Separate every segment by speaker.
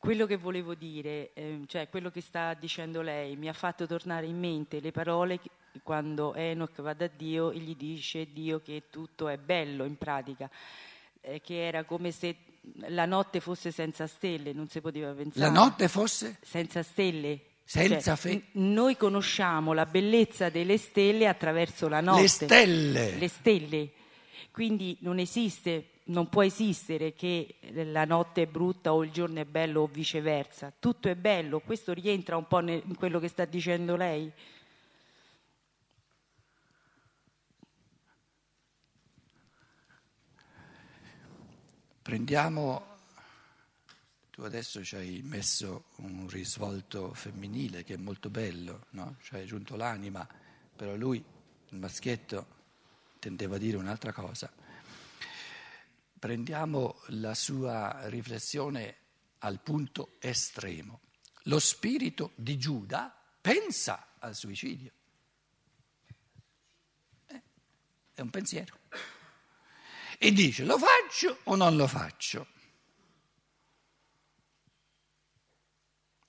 Speaker 1: Quello che volevo dire, eh, cioè quello che sta dicendo lei, mi ha fatto tornare in mente le parole che, quando Enoch va da Dio e gli dice Dio che tutto è bello in pratica, eh, che era come se la notte fosse senza stelle, non si poteva pensare.
Speaker 2: La notte fosse?
Speaker 1: Senza stelle.
Speaker 2: Senza
Speaker 1: Cioè,
Speaker 2: fe-
Speaker 1: n- noi conosciamo la bellezza delle stelle attraverso la notte.
Speaker 2: Le stelle.
Speaker 1: Le stelle. Quindi non esiste, non può esistere che la notte è brutta o il giorno è bello o viceversa. Tutto è bello. Questo rientra un po' in quello che sta dicendo lei.
Speaker 2: Prendiamo, tu adesso ci hai messo un risvolto femminile che è molto bello, no? Ci hai aggiunto l'anima, però lui, il maschietto, tendeva a dire un'altra cosa. Prendiamo la sua riflessione al punto estremo. Lo spirito di Giuda pensa al suicidio. Eh, È un pensiero e dice lo faccio o non lo faccio.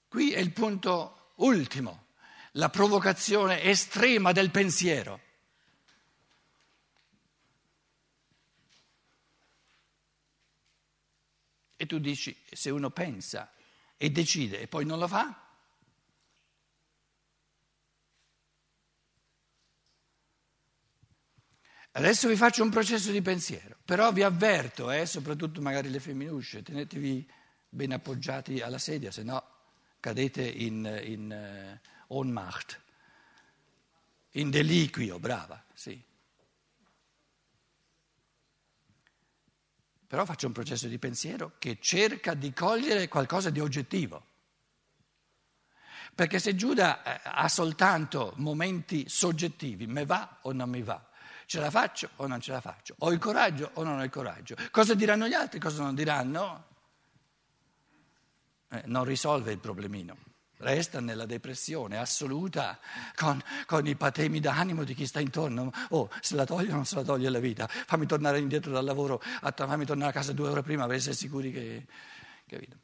Speaker 2: Qui è il punto ultimo, la provocazione estrema del pensiero. E tu dici, se uno pensa e decide e poi non lo fa, Adesso vi faccio un processo di pensiero, però vi avverto, eh, soprattutto magari le femminucce, tenetevi ben appoggiati alla sedia, se no cadete in, in uh, Ohnmacht, in deliquio, brava, sì. Però faccio un processo di pensiero che cerca di cogliere qualcosa di oggettivo. Perché se Giuda eh, ha soltanto momenti soggettivi, me va o non mi va, Ce la faccio o non ce la faccio? Ho il coraggio o non ho il coraggio? Cosa diranno gli altri, cosa non diranno? Eh, non risolve il problemino. Resta nella depressione assoluta con, con, i patemi d'animo di chi sta intorno. Oh, se la toglie o non se la toglie la vita? Fammi tornare indietro dal lavoro, fammi tornare a casa due ore prima per essere sicuri che... Capito?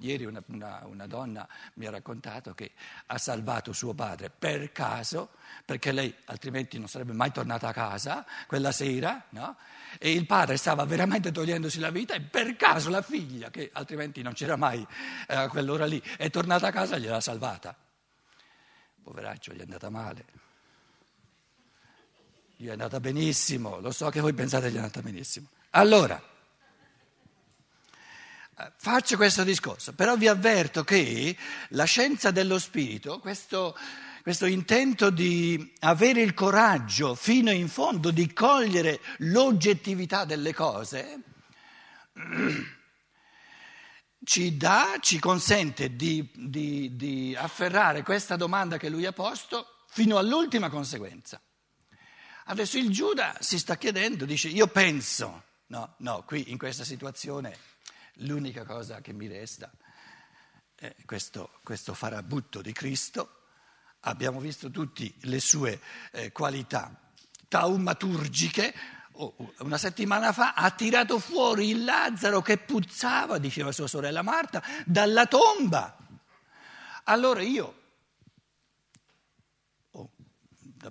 Speaker 2: Ieri una, una, una, donna mi ha raccontato che ha salvato suo padre per caso, perché lei altrimenti non sarebbe mai tornata a casa quella sera, no? e il padre stava veramente togliendosi la vita e per caso la figlia, che altrimenti non c'era mai eh, a quell'ora lì, è tornata a casa e gliel'ha salvata. Poveraccio, gli è andata male. Gli è andata benissimo, lo so che voi pensate gli è andata benissimo. Allora... Faccio questo discorso, però vi avverto che la scienza dello spirito, questo, questo, intento di avere il coraggio fino in fondo di cogliere l'oggettività delle cose, ci dà, ci consente di, di, di afferrare questa domanda che lui ha posto fino all'ultima conseguenza. Adesso il Giuda si sta chiedendo, dice io penso, no, no, qui in questa situazione L'unica cosa che mi resta è questo, questo farabutto di Cristo. Abbiamo visto tutte le sue eh, qualità taumaturgiche. Oh, una settimana fa ha tirato fuori il Lazzaro che puzzava, diceva sua sorella Marta, dalla tomba. Allora io, oh,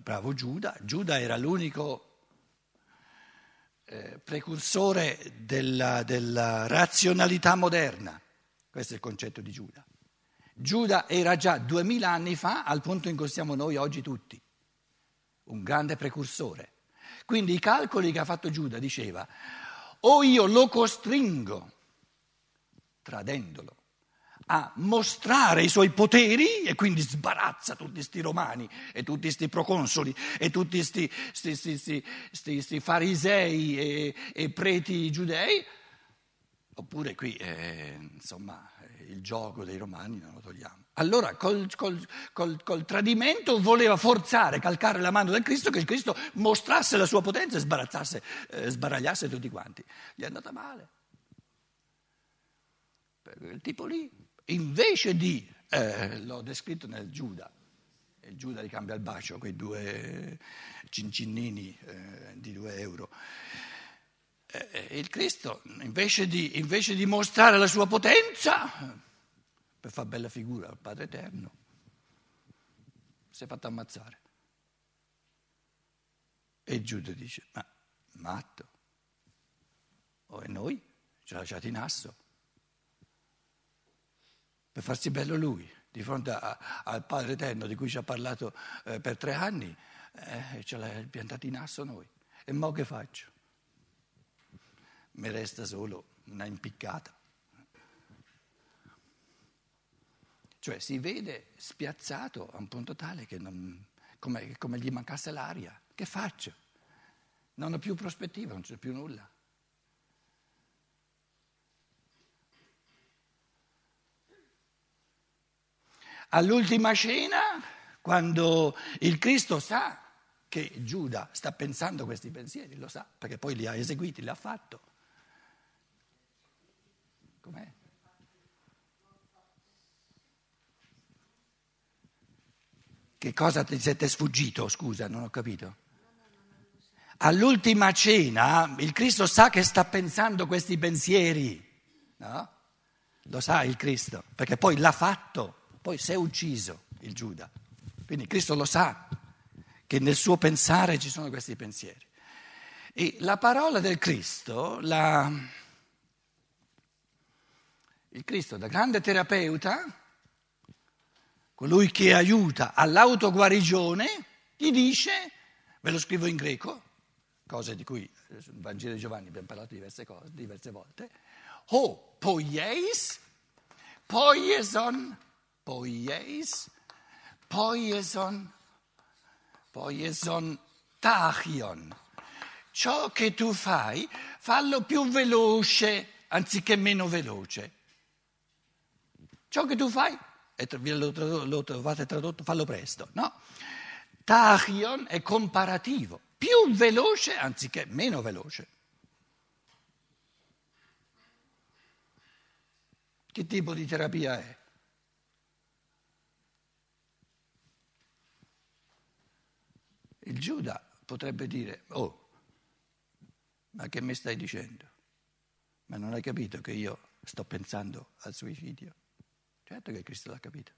Speaker 2: bravo Giuda, Giuda era l'unico eh, precursore della, della razionalità moderna. Questo è il concetto di Giuda. Giuda era già duemila anni fa al punto in cui siamo noi oggi tutti, un grande precursore. Quindi i calcoli che ha fatto Giuda diceva, o io lo costringo, tradendolo, a mostrare i suoi poteri e quindi sbarazza tutti questi romani e tutti questi proconsoli e tutti questi farisei e, e, preti giudei, oppure qui eh, insomma il gioco dei romani non lo togliamo. Allora col, col, col, col, tradimento voleva forzare, calcare la mano del Cristo che il Cristo mostrasse la sua potenza e eh, sbaragliasse tutti quanti. Gli è andata male. Il tipo lì invece di, eh, l'ho descritto nel Giuda, il Giuda di cambia il bacio, quei due cincinnini eh, di due euro, eh, eh, il Cristo, invece di, invece di mostrare la sua potenza, per far bella figura al Padre Eterno, si è fatto ammazzare. E Giuda dice, ma matto, o e noi? Ci ha lasciati in asso, per farsi bello lui, di fronte a, al Padre Eterno di cui ci ha parlato eh, per tre anni, eh, ce l'ha piantato in asso noi. E mo che faccio? Mi resta solo una impiccata. Cioè si vede spiazzato a un punto tale che non, come, come gli mancasse l'aria. Che faccio? Non ho più prospettiva, non c'è più nulla. All'ultima cena, quando il Cristo sa che Giuda sta pensando questi pensieri, lo sa, perché poi li ha eseguiti, li ha fatto. Com'è? Che cosa ti siete sfuggito? Scusa, non ho capito. All'ultima cena il Cristo sa che sta pensando questi pensieri, no? Lo sa il Cristo, perché poi l'ha fatto, poi si è ucciso il Giuda. Quindi Cristo lo sa che nel suo pensare ci sono questi pensieri. E la parola del Cristo, la... il Cristo da grande terapeuta, colui che aiuta all'autoguarigione, gli dice, ve lo scrivo in greco, cose di cui nel Vangelo di Giovanni abbiamo parlato diverse, cose, diverse volte, ho poieis, poieson, poieis, poieson, poieson tachion. Ciò che tu fai, fallo più veloce anziché meno veloce. Ciò che tu fai lo, lo trovate tradotto, fallo presto, no? Tachion è comparativo, più veloce anziché meno veloce. Che tipo di terapia è? Il Giuda potrebbe dire, oh, ma che mi stai dicendo? Ma non hai capito che io sto pensando al suicidio? Certo che Cristo l'ha capito.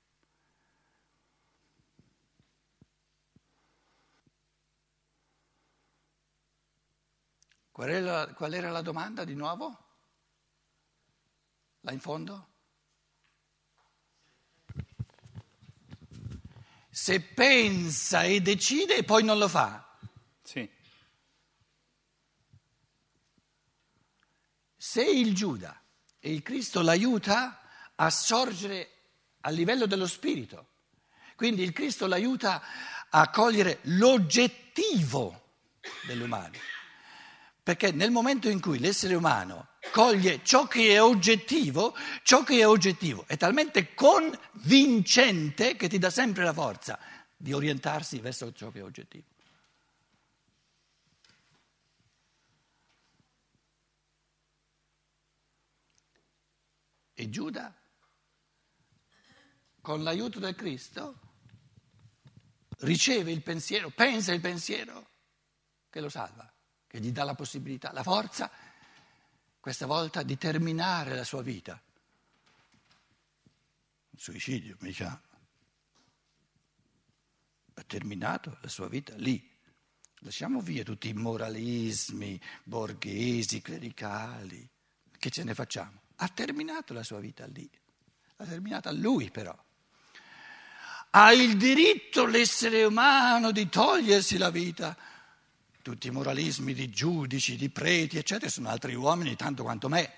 Speaker 2: Qual era, qual era la domanda di nuovo? Là in fondo? Se pensa e decide e poi non lo fa.
Speaker 3: Sì.
Speaker 2: Se il Giuda e il Cristo l'aiuta, a sorgere a livello dello spirito. Quindi il Cristo l'aiuta a cogliere l'oggettivo dell'umano. Perché nel momento in cui l'essere umano coglie ciò che è oggettivo, ciò che è oggettivo è talmente convincente che ti dà sempre la forza di orientarsi verso ciò che è oggettivo. E Giuda con l'aiuto del Cristo, riceve il pensiero, pensa il pensiero che lo salva, che gli dà la possibilità, la forza, questa volta di terminare la sua vita. Il suicidio, mi diciamo. Ha terminato la sua vita lì. Lasciamo via tutti i moralismi borghesi, clericali. Che ce ne facciamo? Ha terminato la sua vita lì. L'ha terminata lui però. Ha il diritto l'essere umano di togliersi la vita. Tutti i moralismi di giudici, di preti, eccetera, sono altri uomini tanto quanto me.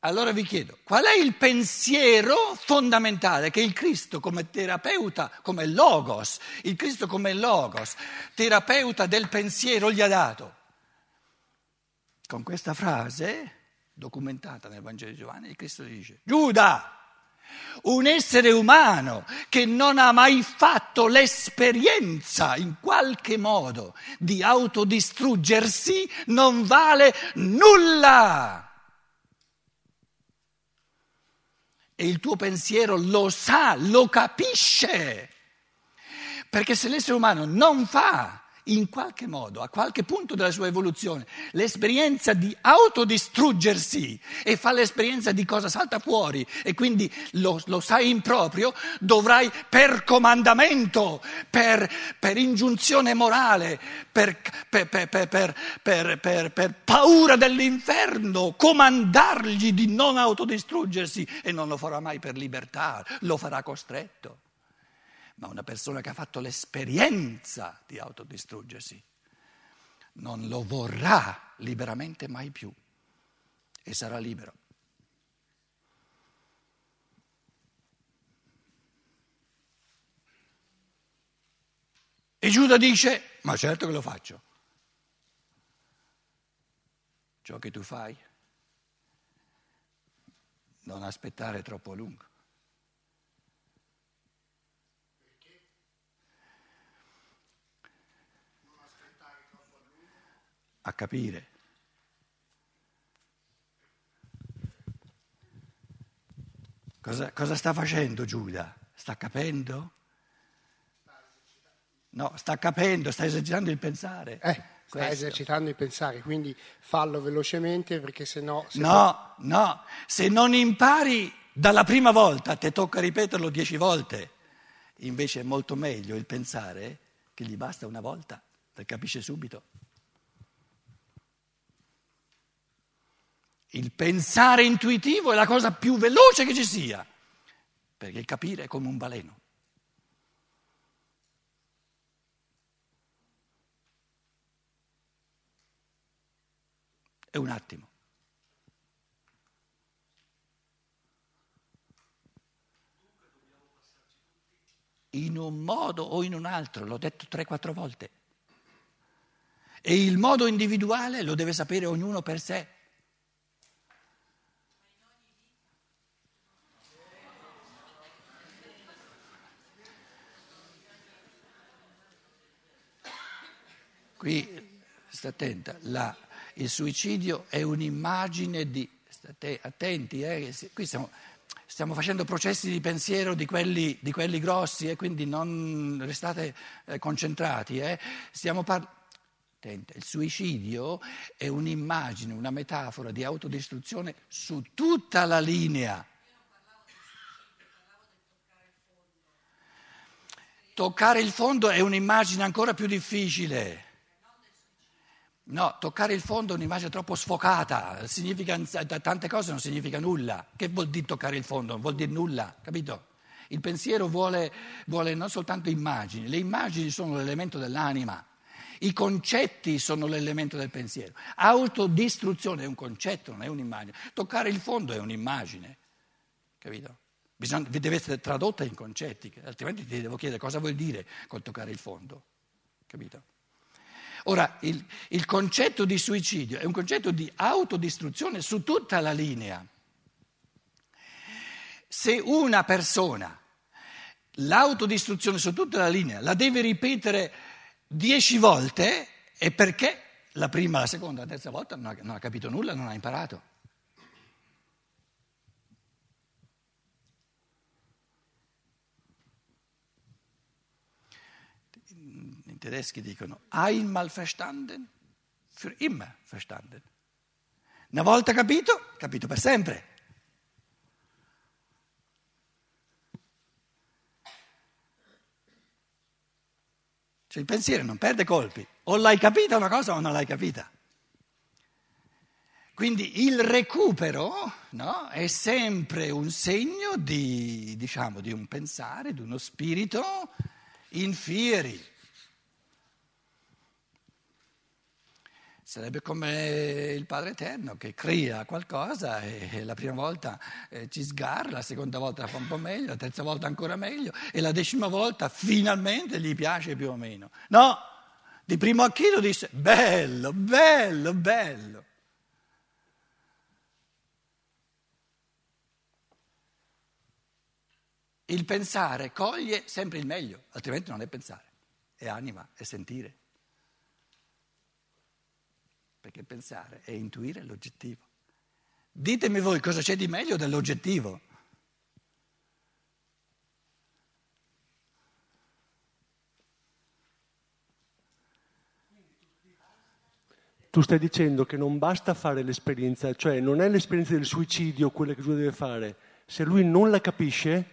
Speaker 2: Allora vi chiedo, qual è il pensiero fondamentale che il Cristo come terapeuta, come logos, il Cristo come logos, terapeuta del pensiero gli ha dato? Con questa frase documentata nel Vangelo di Giovanni, il Cristo dice, Giuda, un essere umano che non ha mai fatto l'esperienza in qualche modo di autodistruggersi non vale nulla. E il tuo pensiero lo sa, lo capisce. Perché se l'essere umano non fa in qualche modo, a qualche punto della sua evoluzione, l'esperienza di autodistruggersi e fa l'esperienza di cosa salta fuori e quindi lo, lo sai in proprio, dovrai per comandamento, per, per ingiunzione morale, per, per, per paura dell'inferno, comandargli di non autodistruggersi e non lo farà mai per libertà, lo farà costretto ma una persona che ha fatto l'esperienza di autodistruggersi non lo vorrà liberamente mai più e sarà libero. E Giuda dice, ma certo che lo faccio. Ciò che tu fai, non aspettare troppo a lungo. A capire. Cosa, cosa, sta facendo Giuda? Sta capendo? No, sta capendo, sta esercitando il pensare.
Speaker 3: Eh, sta esercitando il pensare, quindi fallo velocemente perché se no...
Speaker 2: no, no, se non impari dalla prima volta, ti tocca ripeterlo dieci volte. Invece è molto meglio il pensare che gli basta una volta, per capisce subito. Il pensare intuitivo è la cosa più veloce che ci sia, perché capire è come un baleno. È un attimo. In un modo o in un altro, l'ho detto tre, quattro volte. E il modo individuale lo deve sapere ognuno per sé. Qui, sta attenta, la, il suicidio è un'immagine di... State attenti, eh, qui stiamo, stiamo, facendo processi di pensiero di quelli, di quelli grossi e eh, quindi non restate eh, concentrati. Eh. Stiamo parlando... Il suicidio è un'immagine, una metafora di autodistruzione su tutta la linea. Toccare il fondo è un'immagine ancora più difficile. No, toccare il fondo è un'immagine troppo sfocata, significa, tante cose non significa nulla. Che vuol dire toccare il fondo? Non vuol dire nulla, capito? Il pensiero vuole, vuole non soltanto immagini, le immagini sono l'elemento dell'anima, i concetti sono l'elemento del pensiero. Autodistruzione è un concetto, non è un'immagine. Toccare il fondo è un'immagine, capito? Bisogna, deve essere tradotta in concetti, altrimenti ti devo chiedere cosa vuol dire col toccare il fondo, capito? Ora, il, il concetto di suicidio è un concetto di autodistruzione su tutta la linea. Se una persona l'autodistruzione su tutta la linea la deve ripetere dieci volte, è perché la prima, la seconda, la terza volta non ha, non ha capito nulla, non ha imparato. Tedeschi dicono einmal verstanden, für immer verstanden. Una volta capito, capito per sempre. Cioè il pensiero non perde colpi, o l'hai capita una cosa o non l'hai capita. Quindi il recupero no, è sempre un segno di, diciamo, di un pensare, di uno spirito in fieri. Sarebbe come il Padre Eterno che crea qualcosa e la prima volta eh, ci sgarra, la seconda volta la fa un po' meglio, la terza volta ancora meglio e la decima volta finalmente gli piace più o meno. No, di primo acchito dice bello, bello, bello. Il pensare coglie sempre il meglio, altrimenti non è pensare, è anima, è sentire perché pensare è intuire l'oggettivo. Ditemi voi cosa c'è di meglio dell'oggettivo.
Speaker 4: tu stai dicendo che non basta fare l'esperienza, cioè non è l'esperienza del suicidio quella che Giuda deve fare. Se lui non la capisce,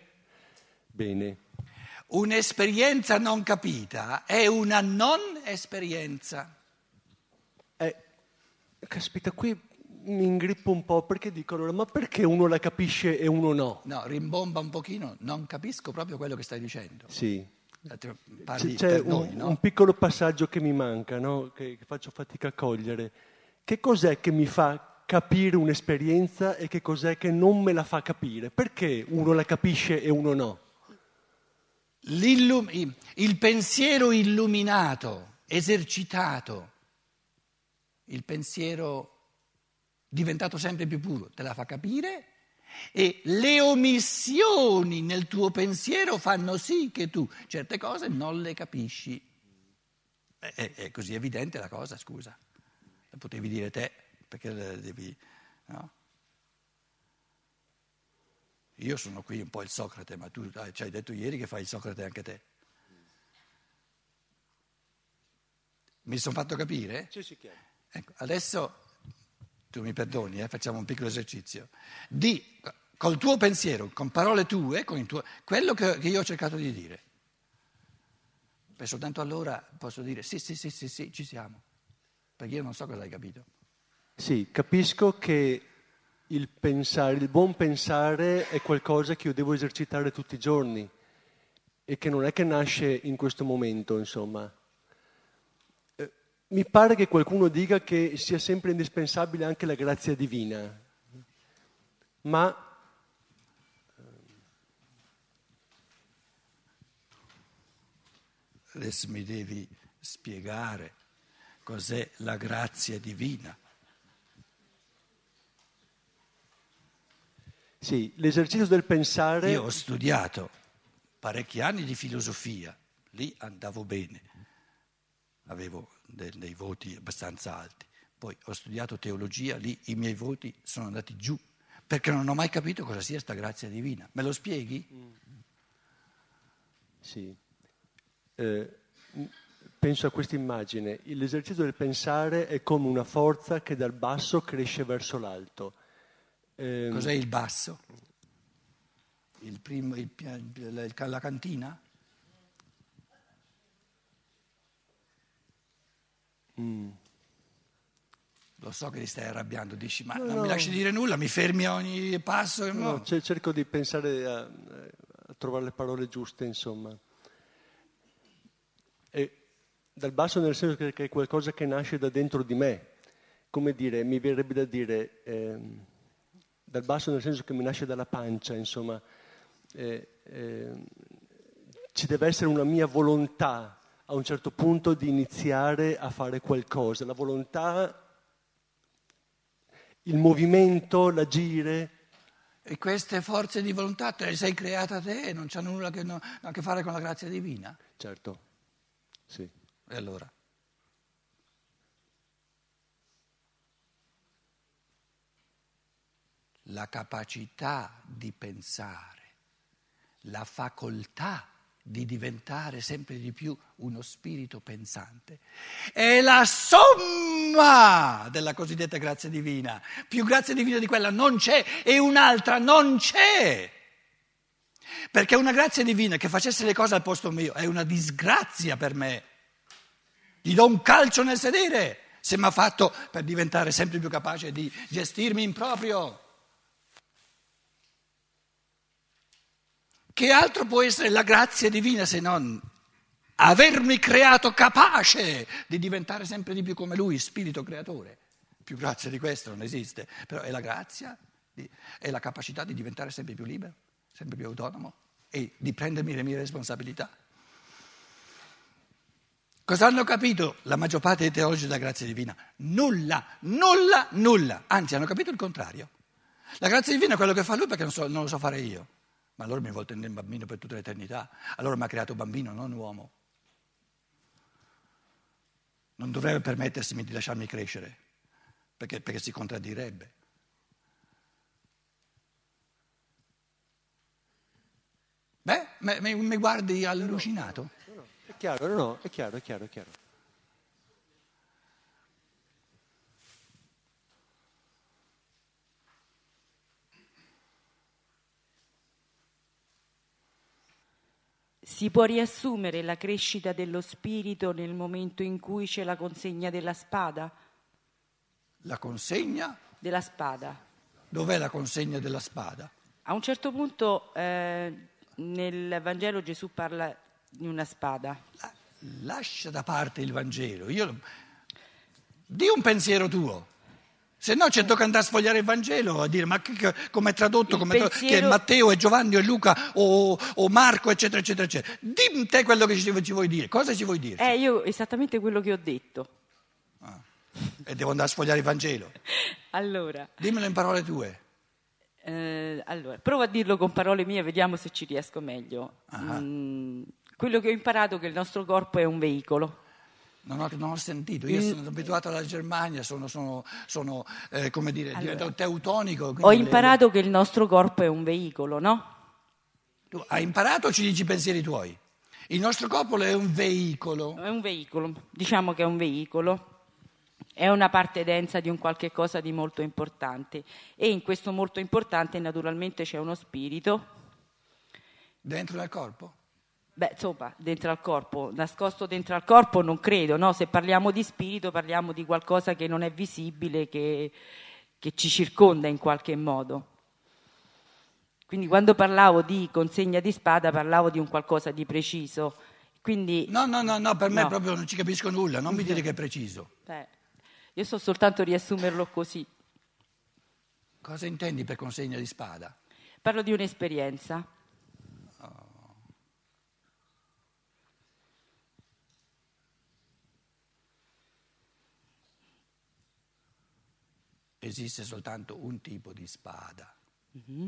Speaker 4: bene.
Speaker 2: Un'esperienza non capita è una non esperienza.
Speaker 4: Caspita, qui mi ingrippo un po' perché dico allora, ma perché uno la capisce e uno no?
Speaker 2: No, rimbomba un pochino, non capisco proprio quello che stai dicendo.
Speaker 4: Sì.
Speaker 2: Parli
Speaker 4: C'è un,
Speaker 2: noi, no?
Speaker 4: un piccolo passaggio che mi manca, no? che, che faccio fatica a cogliere. Che cos'è che mi fa capire un'esperienza e che cos'è che non me la fa capire? Perché uno la capisce e uno no?
Speaker 2: L'illum- il pensiero illuminato, esercitato, il pensiero diventato sempre più puro, te la fa capire e le omissioni nel tuo pensiero fanno sì che tu certe cose non le capisci. È, è- così evidente la cosa, scusa. La potevi dire te, perché le devi... no? Io sono qui un po' il Socrate, ma tu hai- ci hai detto ieri che fai il Socrate anche te. Mi sono fatto capire?
Speaker 4: Sì, sì, chiaro.
Speaker 2: Ecco, adesso tu mi perdoni, eh, facciamo un piccolo esercizio. Di col tuo pensiero, con parole tue, con tuo, quello che, che io ho cercato di dire. E soltanto allora posso dire sì, sì, sì, sì, sì, ci siamo. Perché io non so cosa hai capito.
Speaker 4: Sì, capisco che il pensare, il buon pensare è qualcosa che io devo esercitare tutti i giorni e che non è che nasce in questo momento, insomma. Mi pare che qualcuno dica che sia sempre indispensabile anche la grazia divina, ma
Speaker 2: Adesso mi devi spiegare cos'è la grazia divina.
Speaker 4: sì, l'esercizio del pensare...
Speaker 2: Io ho studiato parecchi anni di filosofia, lì andavo bene, avevo de- dei voti abbastanza alti. Poi ho studiato teologia, lì i miei voti sono andati giù, perché non ho mai capito cosa sia sta grazia divina. Me lo spieghi?
Speaker 4: Sì. Eh, penso a questa immagine. L'esercizio del pensare è come una forza che dal basso cresce verso l'alto. Ehm,
Speaker 2: Cos'è il basso? Il primo, il il- la cantina? Lo so che ti stai arrabbiando, dici, ma non mi lasci dire nulla, mi fermi a ogni passo.
Speaker 4: no,
Speaker 2: no.
Speaker 4: c- cerco di pensare a, a trovare le parole giuste, insomma. E dal basso nel senso che, che è qualcosa che nasce da dentro di me. Come dire, mi verrebbe da dire, ehm, dal basso nel senso che mi nasce dalla pancia, insomma. Eh, ehm, ci deve essere una mia volontà a un certo punto di iniziare a fare qualcosa. La volontà, il movimento, l'agire.
Speaker 2: E queste forze di volontà te le sei creata te e non hanno nulla che, no- a che fare con la grazia divina.
Speaker 4: Certo, sì.
Speaker 2: E allora? La capacità di pensare, la facoltà di diventare sempre di più uno spirito pensante, è la somma della cosiddetta grazia divina. Più grazia divina di quella non c'è e un'altra non c'è. Perché una grazia divina che facesse le cose al posto mio è una disgrazia per me. Gli do un calcio nel sedere se mi ha fatto per diventare sempre più capace di gestirmi in proprio. Che altro può essere la grazia divina se non avermi creato capace di diventare sempre di più come lui, spirito creatore? Più grazia di questo non esiste, però è la grazia, è la capacità di diventare sempre più libero, sempre più autonomo e di prendermi le mie responsabilità. Cosa hanno capito la maggior parte dei teologi della grazia divina? Nulla, nulla, nulla. Anzi, hanno capito il contrario. La grazia divina è quello che fa lui perché non, so- non lo so fare io. Ma allora mi vuol tenere un bambino per tutta l'eternità. Allora mi ha creato bambino, non uomo. Non dovrebbe permettersi di lasciarmi crescere, perché, perché si contraddirebbe. Beh, mi, mi guardi allucinato?
Speaker 4: È chiaro, no, no, è chiaro, è chiaro, è chiaro.
Speaker 1: Si può riassumere la crescita dello spirito nel momento in cui c'è la consegna della spada?
Speaker 2: La consegna?
Speaker 1: Della spada.
Speaker 2: Dov'è la consegna della spada?
Speaker 1: A un certo punto eh, nel Vangelo Gesù parla di una spada.
Speaker 2: Lascia da parte il Vangelo. Io... Di un pensiero tuo. Se no ci tocca andare a sfogliare il Vangelo a dire ma come è tradotto, come pensiero... che è Matteo e Giovanni e Luca o, o, Marco eccetera eccetera eccetera. Dimmi te quello che ci, ci, vuoi dire, cosa ci vuoi dire?
Speaker 1: Eh, io esattamente quello che ho detto.
Speaker 2: Ah. E devo andare a sfogliare il Vangelo.
Speaker 1: allora.
Speaker 2: Dimmelo in parole tue.
Speaker 1: Eh, allora, provo a dirlo con parole mie, vediamo se ci riesco meglio. Mm, quello che ho imparato è che il nostro corpo è un veicolo.
Speaker 2: Non ho, non ho, sentito, io sono abituato alla Germania, sono, sono, sono eh, come dire, allora, teutonico.
Speaker 1: Ho imparato le... che il nostro corpo è un veicolo, no?
Speaker 2: Tu hai imparato o ci dici i pensieri tuoi? Il nostro corpo è un veicolo.
Speaker 1: È un veicolo, diciamo che è un veicolo. È una parte densa di un qualche cosa di molto importante. E in questo molto importante naturalmente c'è uno spirito.
Speaker 2: Dentro nel corpo?
Speaker 1: Beh, insomma, dentro al corpo, nascosto dentro al corpo non credo, no? Se parliamo di spirito parliamo di qualcosa che non è visibile, che, che ci circonda in qualche modo. Quindi quando parlavo di consegna di spada parlavo di un qualcosa di preciso. Quindi,
Speaker 2: no, no, no, no, per me no. proprio non ci capisco nulla, non mi dire che è preciso.
Speaker 1: Beh, io so soltanto riassumerlo così.
Speaker 2: Cosa intendi per consegna di spada?
Speaker 1: Parlo di un'esperienza.
Speaker 2: Esiste soltanto un tipo di spada, mm-hmm.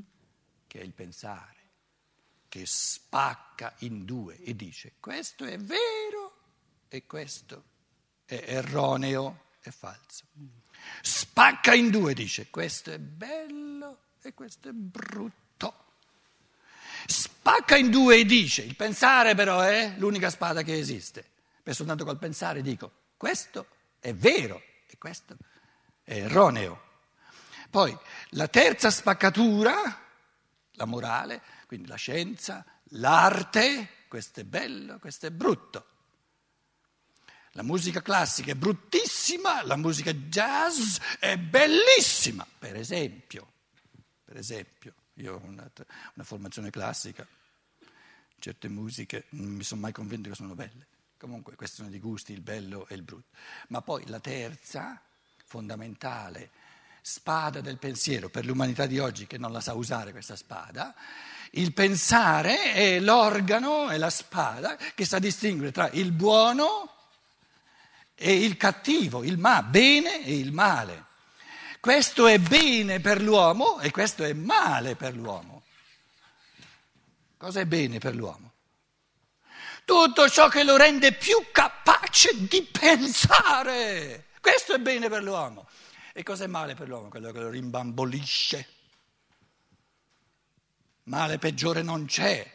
Speaker 2: che è il pensare, che spacca in due e dice questo è vero e questo è erroneo e falso. Mm. Spacca in due, dice questo è bello e questo è brutto. Spacca in due e dice il pensare però è l'unica spada che esiste. Per soltanto col pensare dico questo è vero e questo è erroneo. Poi la terza spaccatura, la morale, quindi la scienza, l'arte, questo è bello, questo è brutto. La musica classica è bruttissima, la musica jazz è bellissima, per esempio. Per esempio, io ho una, una formazione classica, certe musiche non mi sono mai convinto che sono belle. Comunque, questione di gusti, il bello e il brutto. Ma poi la terza, fondamentale, spada del pensiero per l'umanità di oggi che non la sa usare questa spada, il pensare è l'organo, è la spada che sa distinguere tra il buono e il cattivo, il ma, bene e il male. Questo è bene per l'uomo e questo è male per l'uomo. Cosa è bene per l'uomo? Tutto ciò che lo rende più capace di pensare. Questo è bene per l'uomo. E cosa è male per l'uomo? Quello che lo rimbambolisce. Male peggiore non c'è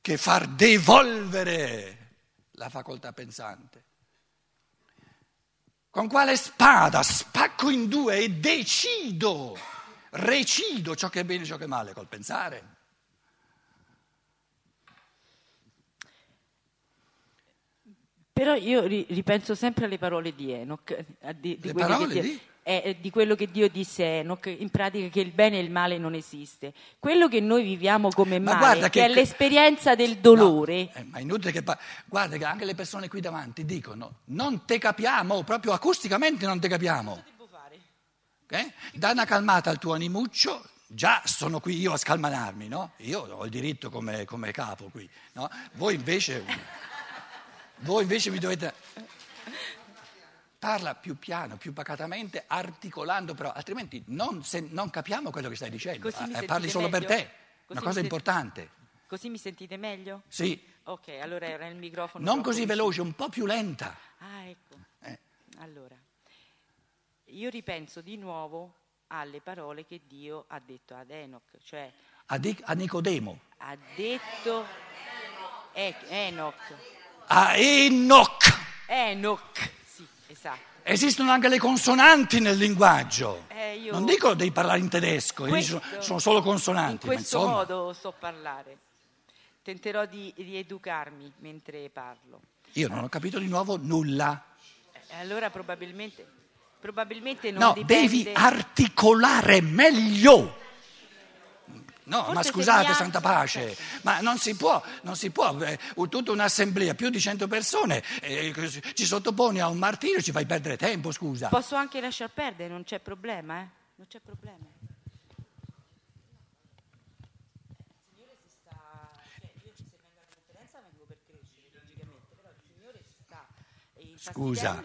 Speaker 2: che far devolvere la facoltà pensante. Con quale spada spacco in due e decido, recido ciò che è bene e ciò che è male col pensare.
Speaker 1: Però io ripenso sempre alle parole di Enoch.
Speaker 2: Di, di Le parole
Speaker 1: che,
Speaker 2: di?
Speaker 1: È di quello che Dio disse a Enoch, in pratica che il bene e il male non esiste. Quello che noi viviamo come ma male, che, che, è l'esperienza del dolore.
Speaker 2: No, eh, ma è inutile che... Guarda che anche le persone qui davanti dicono, non te capiamo, proprio acusticamente non te capiamo. Okay? Da una calmata al tuo animuccio, già sono qui io a scalmanarmi, no? Io ho il diritto come, come capo qui, no? Voi invece, voi invece mi dovete parla più piano, più pacatamente, articolando però, altrimenti non, se, non capiamo quello che stai dicendo, eh, parli solo
Speaker 1: meglio?
Speaker 2: per te, Così una cosa importante.
Speaker 1: Così mi sentite meglio?
Speaker 2: Sì.
Speaker 1: Ok, allora era il microfono.
Speaker 2: Non così vicino. veloce, un po' più lenta.
Speaker 1: Ah, ecco. Eh. Allora, io ripenso di nuovo alle parole che Dio ha detto ad Enoch, cioè...
Speaker 2: A, Di- a Nicodemo.
Speaker 1: Ha detto... Enoch.
Speaker 2: A Enoch.
Speaker 1: Enoch. Esatto.
Speaker 2: Esistono anche le consonanti nel linguaggio.
Speaker 1: Eh, io...
Speaker 2: Non dico devi parlare in tedesco,
Speaker 1: questo,
Speaker 2: sono, solo consonanti.
Speaker 1: In questo modo so parlare. tenterò di rieducarmi mentre parlo.
Speaker 2: Io non ho capito di nuovo nulla.
Speaker 1: Eh, allora probabilmente, probabilmente non
Speaker 2: No,
Speaker 1: dipende...
Speaker 2: devi articolare meglio. No,
Speaker 1: Forse
Speaker 2: ma scusate, santa pace, ma non si può, non si può, eh, tutta un'assemblea, più di 100 persone, eh, ci sottoponi a un martirio, ci fai perdere tempo, scusa.
Speaker 1: Posso anche lasciar perdere, non c'è problema, eh? Non c'è problema.
Speaker 2: Scusa,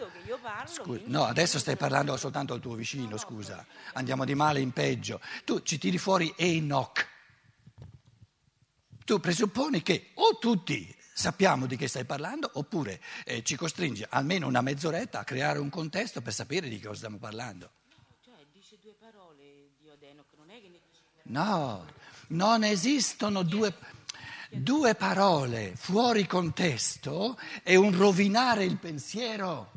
Speaker 2: scu- no, adesso stai parlando soltanto al tuo vicino, scusa, andiamo di male in peggio. Tu ci tiri fuori Enoch. Tu presupponi che o tutti sappiamo di che stai parlando oppure eh, ci costringi almeno una mezz'oretta a creare un contesto per sapere di cosa stiamo parlando.
Speaker 1: Cioè, dice due parole Dio ad Enoch, non è che ne dice
Speaker 2: No, non esistono due, due parole fuori contesto, è un rovinare il pensiero.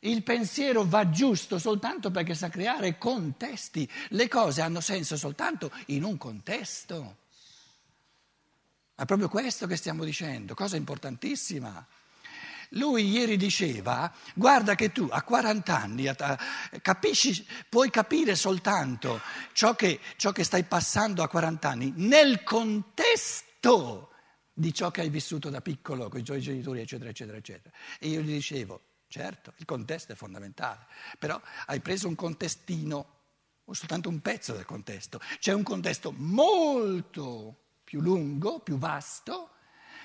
Speaker 2: Il pensiero va giusto soltanto perché sa creare contesti. Le cose hanno senso soltanto in un contesto. È proprio questo che stiamo dicendo, cosa importantissima. Lui ieri diceva, guarda che tu a 40 anni capisci, puoi capire soltanto ciò che, ciò che stai passando a 40 anni nel contesto di ciò che hai vissuto da piccolo con i tuoi genitori, eccetera, eccetera, eccetera. E io gli dicevo, certo, il contesto è fondamentale, però hai preso un contestino, o soltanto un pezzo del contesto. C'è un contesto molto più lungo, più vasto,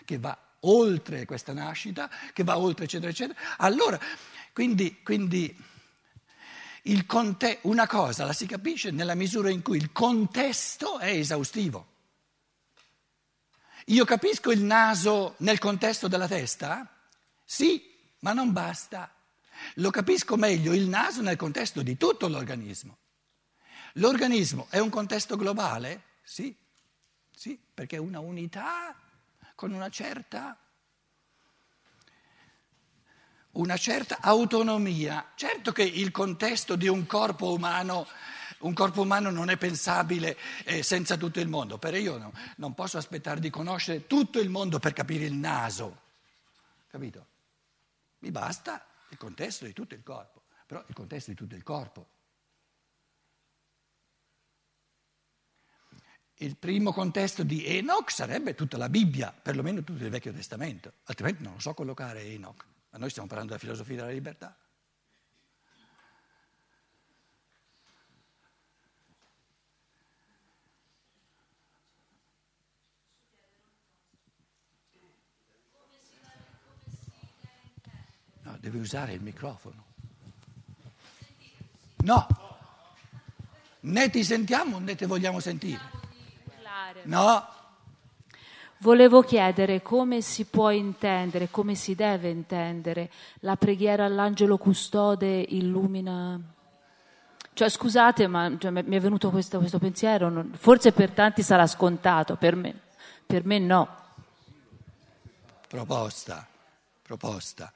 Speaker 2: che va oltre questa nascita, che va oltre, eccetera, eccetera. Allora, quindi, quindi conte- una cosa la si capisce nella misura in cui il contesto è esaustivo. Io capisco il naso nel contesto della testa? Sì, ma non basta. Lo capisco meglio il naso nel contesto di tutto l'organismo. L'organismo è un contesto globale? Sì, sì, perché è una unità con una certa, una certa autonomia. Certo che il contesto di un corpo umano, un corpo umano non è pensabile eh, senza tutto il mondo, però io no- non posso aspettare di conoscere tutto il mondo per capire il naso, capito? Mi basta il contesto di tutto il corpo, però il contesto di tutto il corpo. Il primo contesto di Enoch sarebbe tutta la Bibbia, perlomeno tutto il Vecchio Testamento, altrimenti non lo so collocare Enoch. Ma noi stiamo parlando della filosofia della libertà. No, devi usare il microfono. No, né ti sentiamo né ti vogliamo sentire. No,
Speaker 5: Volevo chiedere come si può intendere, come si deve intendere la preghiera all'angelo custode illumina. Cioè, scusate, ma cioè, mi è venuto questo, questo pensiero. non- forse per tanti sarà scontato, per me, per me no.
Speaker 2: proposta, proposta.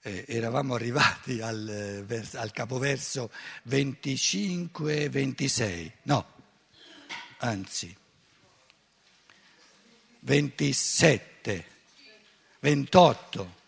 Speaker 2: Eh, eravamo arrivati al, eh, vers- al capoverso 25-26, no, anzi, 27, 28.